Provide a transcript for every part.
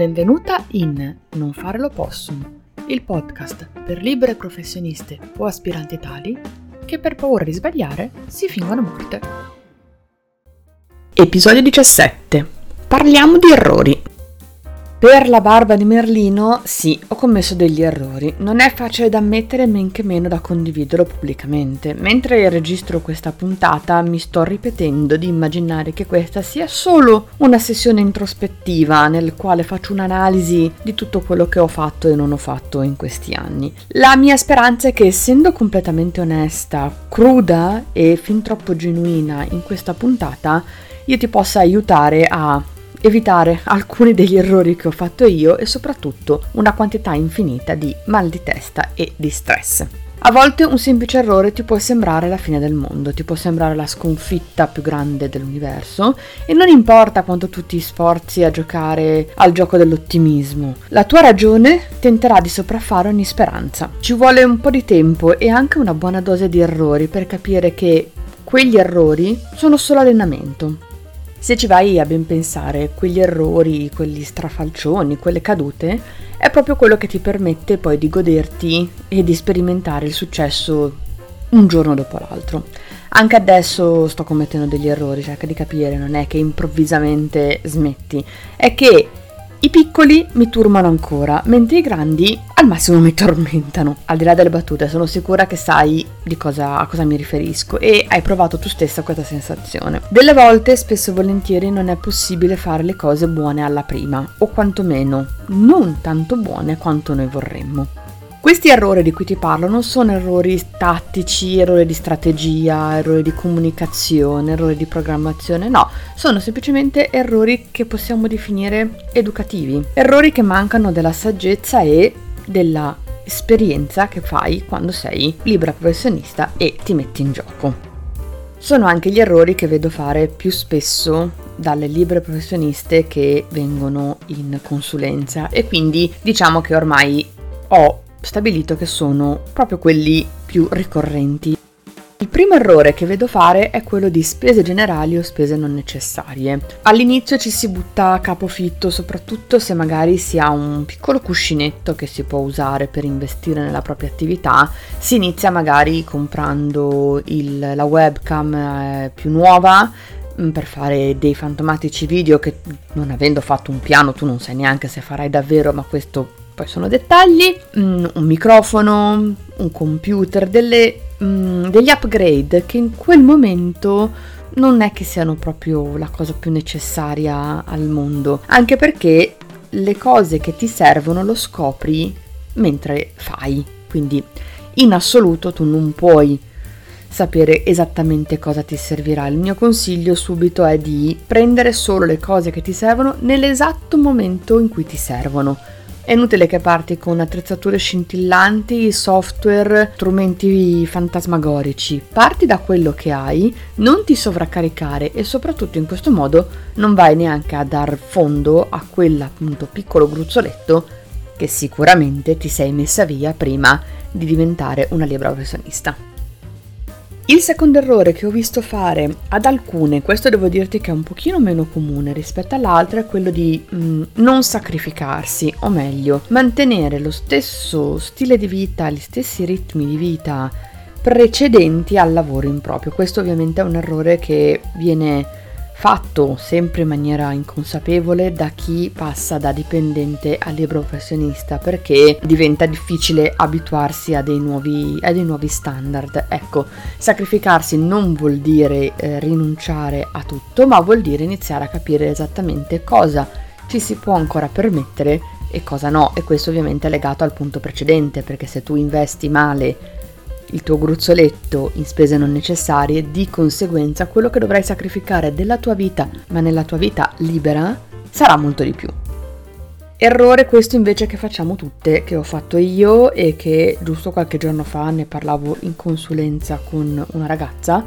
Benvenuta in Non fare l'opossum, il podcast per libere professioniste o aspiranti tali che per paura di sbagliare si fingono morte. Episodio 17. Parliamo di errori. Per la barba di Merlino, sì, ho commesso degli errori. Non è facile da ammettere, men che meno da condividerlo pubblicamente. Mentre registro questa puntata, mi sto ripetendo di immaginare che questa sia solo una sessione introspettiva nel quale faccio un'analisi di tutto quello che ho fatto e non ho fatto in questi anni. La mia speranza è che, essendo completamente onesta, cruda e fin troppo genuina in questa puntata, io ti possa aiutare a evitare alcuni degli errori che ho fatto io e soprattutto una quantità infinita di mal di testa e di stress. A volte un semplice errore ti può sembrare la fine del mondo, ti può sembrare la sconfitta più grande dell'universo e non importa quanto tu ti sforzi a giocare al gioco dell'ottimismo, la tua ragione tenterà di sopraffare ogni speranza. Ci vuole un po' di tempo e anche una buona dose di errori per capire che quegli errori sono solo allenamento se ci vai a ben pensare, quegli errori, quelli strafalcioni, quelle cadute, è proprio quello che ti permette poi di goderti e di sperimentare il successo un giorno dopo l'altro. Anche adesso sto commettendo degli errori, cerca di capire, non è che improvvisamente smetti, è che i piccoli mi turmano ancora, mentre i grandi al massimo mi tormentano. Al di là delle battute, sono sicura che sai di cosa, a cosa mi riferisco e hai provato tu stessa questa sensazione. Delle volte, spesso e volentieri, non è possibile fare le cose buone alla prima, o quantomeno non tanto buone quanto noi vorremmo. Questi errori di cui ti parlo non sono errori tattici, errori di strategia, errori di comunicazione, errori di programmazione, no, sono semplicemente errori che possiamo definire educativi, errori che mancano della saggezza e della esperienza che fai quando sei libera professionista e ti metti in gioco. Sono anche gli errori che vedo fare più spesso dalle libere professioniste che vengono in consulenza e quindi diciamo che ormai ho stabilito che sono proprio quelli più ricorrenti. Il primo errore che vedo fare è quello di spese generali o spese non necessarie. All'inizio ci si butta a capofitto, soprattutto se magari si ha un piccolo cuscinetto che si può usare per investire nella propria attività. Si inizia magari comprando il, la webcam eh, più nuova mm, per fare dei fantomatici video che non avendo fatto un piano tu non sai neanche se farai davvero, ma questo poi sono dettagli, mm, un microfono, un computer, delle, mm, degli upgrade che in quel momento non è che siano proprio la cosa più necessaria al mondo, anche perché le cose che ti servono lo scopri mentre fai, quindi in assoluto tu non puoi sapere esattamente cosa ti servirà. Il mio consiglio subito è di prendere solo le cose che ti servono nell'esatto momento in cui ti servono è inutile che parti con attrezzature scintillanti, software, strumenti fantasmagorici. Parti da quello che hai, non ti sovraccaricare e soprattutto in questo modo non vai neanche a dar fondo a quell'appunto piccolo gruzzoletto che sicuramente ti sei messa via prima di diventare una libera professionista. Il secondo errore che ho visto fare ad alcune, questo devo dirti che è un pochino meno comune rispetto all'altro, è quello di mh, mm, non sacrificarsi, o meglio, mantenere lo stesso stile di vita, gli stessi ritmi di vita precedenti al lavoro in proprio. Questo ovviamente è un errore che viene fatto sempre in maniera inconsapevole da chi passa da dipendente a libero professionista perché diventa difficile abituarsi a dei nuovi, a dei nuovi standard. Ecco, sacrificarsi non vuol dire eh, rinunciare a tutto, ma vuol dire iniziare a capire esattamente cosa ci si può ancora permettere e cosa no. E questo ovviamente è legato al punto precedente, perché se tu investi male il tuo gruzzoletto in spese non necessarie, di conseguenza quello che dovrai sacrificare della tua vita, ma nella tua vita libera, sarà molto di più. Errore questo invece che facciamo tutte, che ho fatto io e che giusto qualche giorno fa ne parlavo in consulenza con una ragazza,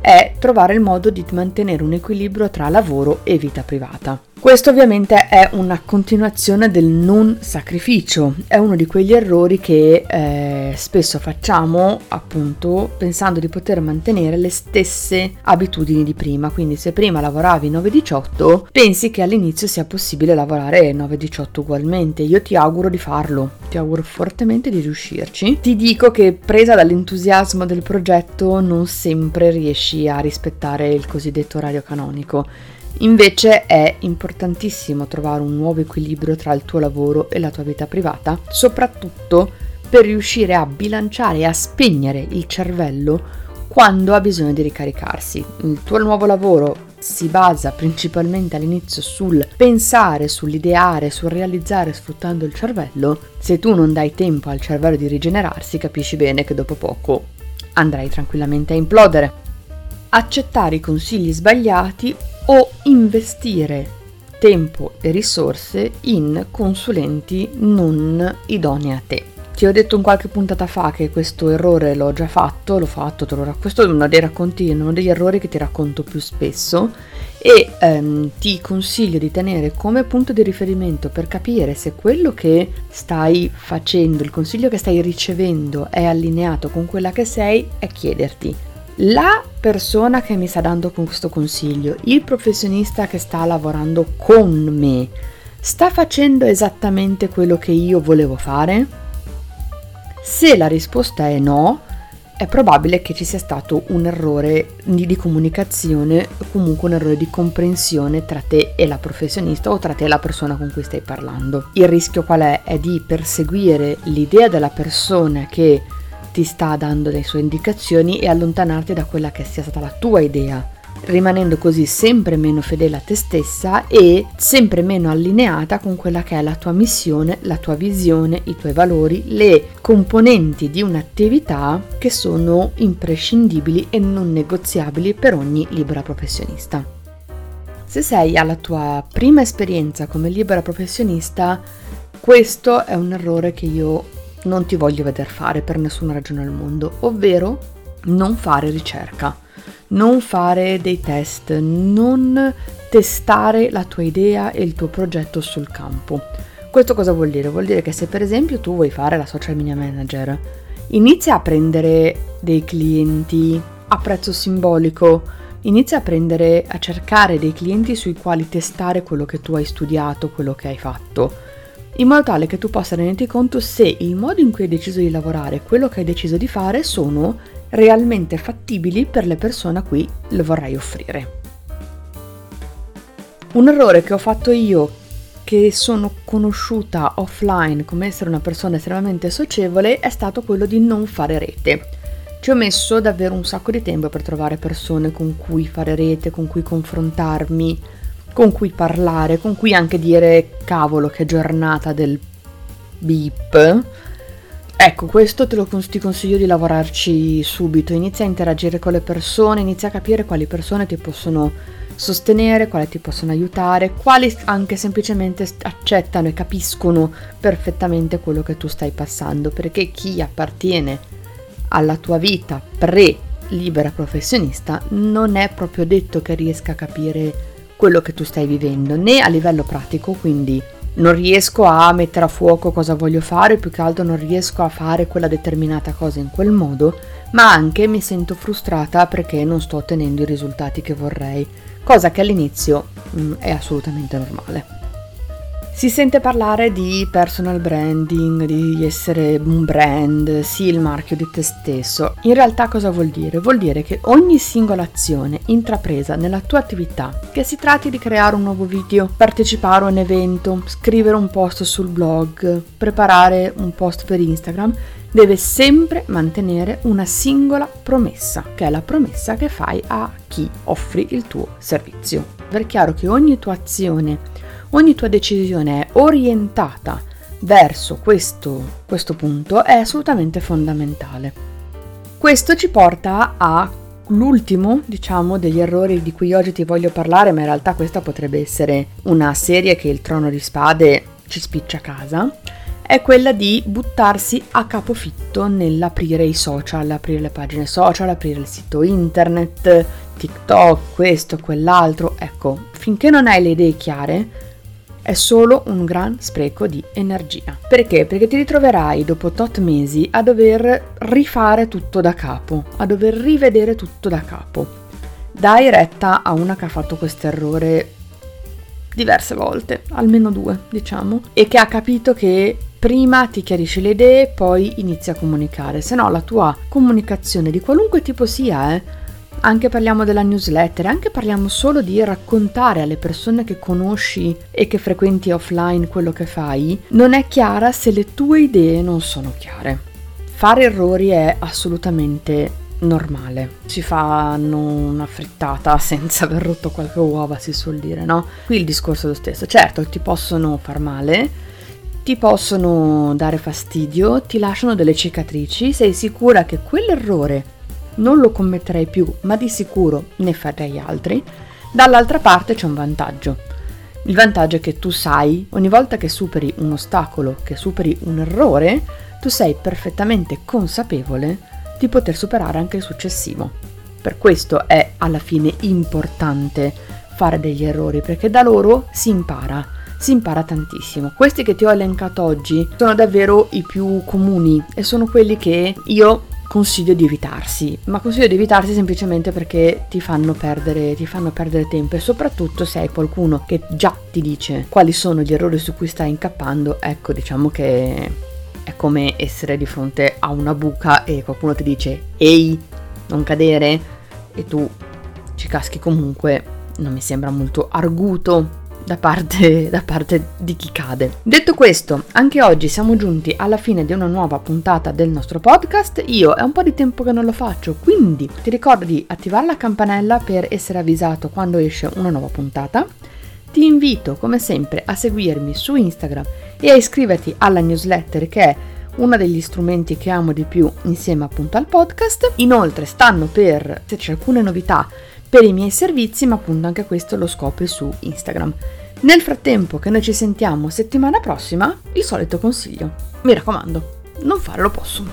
è trovare il modo di mantenere un equilibrio tra lavoro e vita privata. Questo ovviamente è una continuazione del non sacrificio, è uno di quegli errori che eh, spesso facciamo appunto pensando di poter mantenere le stesse abitudini di prima, quindi se prima lavoravi 9-18 pensi che all'inizio sia possibile lavorare 9-18 ugualmente, io ti auguro di farlo, ti auguro fortemente di riuscirci, ti dico che presa dall'entusiasmo del progetto non sempre riesci a rispettare il cosiddetto orario canonico Invece è importantissimo trovare un nuovo equilibrio tra il tuo lavoro e la tua vita privata, soprattutto per riuscire a bilanciare e a spegnere il cervello quando ha bisogno di ricaricarsi. Il tuo nuovo lavoro si basa principalmente all'inizio sul pensare, sull'ideare, sul realizzare sfruttando il cervello. Se tu non dai tempo al cervello di rigenerarsi, capisci bene che dopo poco andrai tranquillamente a implodere. Accettare i consigli sbagliati o investire tempo e risorse in consulenti non idonei a te. Ti ho detto in qualche puntata fa che questo errore l'ho già fatto, l'ho fatto, te lo racconto, questo è uno dei racconti, uno degli errori che ti racconto più spesso e ehm, ti consiglio di tenere come punto di riferimento per capire se quello che stai facendo, il consiglio che stai ricevendo è allineato con quella che sei, è chiederti la persona che mi sta dando questo consiglio, il professionista che sta lavorando con me, sta facendo esattamente quello che io volevo fare? Se la risposta è no, è probabile che ci sia stato un errore di, comunicazione o comunque un errore di comprensione tra te e la professionista o tra te e la persona con cui stai parlando. Il rischio qual è? È di perseguire l'idea della persona che ti sta dando le sue indicazioni e allontanarti da quella che sia stata la tua idea, rimanendo così sempre meno fedele a te stessa e sempre meno allineata con quella che è la tua missione, la tua visione, i tuoi valori, le componenti di un'attività che sono imprescindibili e non negoziabili per ogni libera professionista. Se sei alla tua prima esperienza come libera professionista, questo è un errore che io non ti voglio veder fare per nessuna ragione al mondo, ovvero non fare ricerca, non fare dei test, non testare la tua idea e il tuo progetto sul campo. Questo cosa vuol dire? Vuol dire che se per esempio tu vuoi fare la social media manager, inizia a prendere dei clienti a prezzo simbolico, inizia a prendere, a cercare dei clienti sui quali testare quello che tu hai studiato, quello che hai fatto in modo tale che tu possa renderti conto se il modo in cui hai deciso di lavorare quello che hai deciso di fare sono realmente fattibili per le persone a cui lo vorrai offrire. Un errore che ho fatto io, che sono conosciuta offline come essere una persona estremamente socievole, è stato quello di non fare rete. Ci ho messo davvero un sacco di tempo per trovare persone con cui fare rete, con cui confrontarmi, con cui parlare, con cui anche dire cavolo che giornata del beep. Ecco, questo te lo ti consiglio di lavorarci subito, inizia a interagire con le persone, inizia a capire quali persone ti possono sostenere, quali ti possono aiutare, quali anche semplicemente accettano e capiscono perfettamente quello che tu stai passando, perché chi appartiene alla tua vita pre libera professionista non è proprio detto che riesca a capire quello che tu stai vivendo, né a livello pratico, quindi non riesco a mettere a fuoco cosa voglio fare, più che altro non riesco a fare quella determinata cosa in quel modo, ma anche mi sento frustrata perché non sto ottenendo i risultati che vorrei, cosa che all'inizio mh, mm, è assolutamente normale. Si sente parlare di personal branding, di essere un brand, sì il marchio di te stesso. In realtà cosa vuol dire? Vuol dire che ogni singola azione intrapresa nella tua attività, che si tratti di creare un nuovo video, partecipare a un evento, scrivere un post sul blog, preparare un post per Instagram, deve sempre mantenere una singola promessa, che è la promessa che fai a chi offri il tuo servizio. È chiaro che ogni tua azione ogni tua decisione orientata verso questo, questo punto è assolutamente fondamentale. Questo ci porta all'ultimo, diciamo, degli errori di cui oggi ti voglio parlare, ma in realtà questa potrebbe essere una serie che il trono di spade ci spiccia a casa, è quella di buttarsi a capofitto nell'aprire i social, aprire le pagine social, aprire il sito internet, TikTok, questo, quell'altro. Ecco, finché non hai le idee chiare, è solo un gran spreco di energia. Perché? Perché ti ritroverai dopo tot mesi a dover rifare tutto da capo, a dover rivedere tutto da capo. Dai retta a una che ha fatto questo errore diverse volte, almeno due, diciamo, e che ha capito che prima ti chiarisci le idee, poi inizi a comunicare, se no la tua comunicazione di qualunque tipo sia, eh, anche parliamo della newsletter, anche parliamo solo di raccontare alle persone che conosci e che frequenti offline quello che fai, non è chiara se le tue idee non sono chiare. Fare errori è assolutamente normale. Si fanno una frittata senza aver rotto qualche uova, si suol dire, no? Qui il discorso è lo stesso. Certo, ti possono far male, ti possono dare fastidio, ti lasciano delle cicatrici, sei sicura che quell'errore non lo commetterei più, ma di sicuro ne farei altri. Dall'altra parte c'è un vantaggio. Il vantaggio è che tu sai, ogni volta che superi un ostacolo, che superi un errore, tu sei perfettamente consapevole di poter superare anche il successivo. Per questo è alla fine importante fare degli errori, perché da loro si impara, si impara tantissimo. Questi che ti ho elencato oggi sono davvero i più comuni e sono quelli che io consiglio di evitarsi, ma consiglio di evitarsi semplicemente perché ti fanno perdere, ti fanno perdere tempo e soprattutto se hai qualcuno che già ti dice quali sono gli errori su cui stai incappando, ecco diciamo che è come essere di fronte a una buca e qualcuno ti dice ehi, non cadere? E tu ci caschi comunque, non mi sembra molto arguto da parte, da parte, di chi cade. Detto questo, anche oggi siamo giunti alla fine di una nuova puntata del nostro podcast. Io è un po' di tempo che non lo faccio, quindi ti ricordo di attivare la campanella per essere avvisato quando esce una nuova puntata. Ti invito come sempre a seguirmi su Instagram e a iscriverti alla newsletter che è uno degli strumenti che amo di più insieme appunto al podcast. Inoltre stanno per esserci alcune novità per i miei servizi, ma appunto anche questo lo scopri su Instagram. Nel frattempo che noi ci sentiamo settimana prossima, il solito consiglio. Mi raccomando, non fare l'oppossum.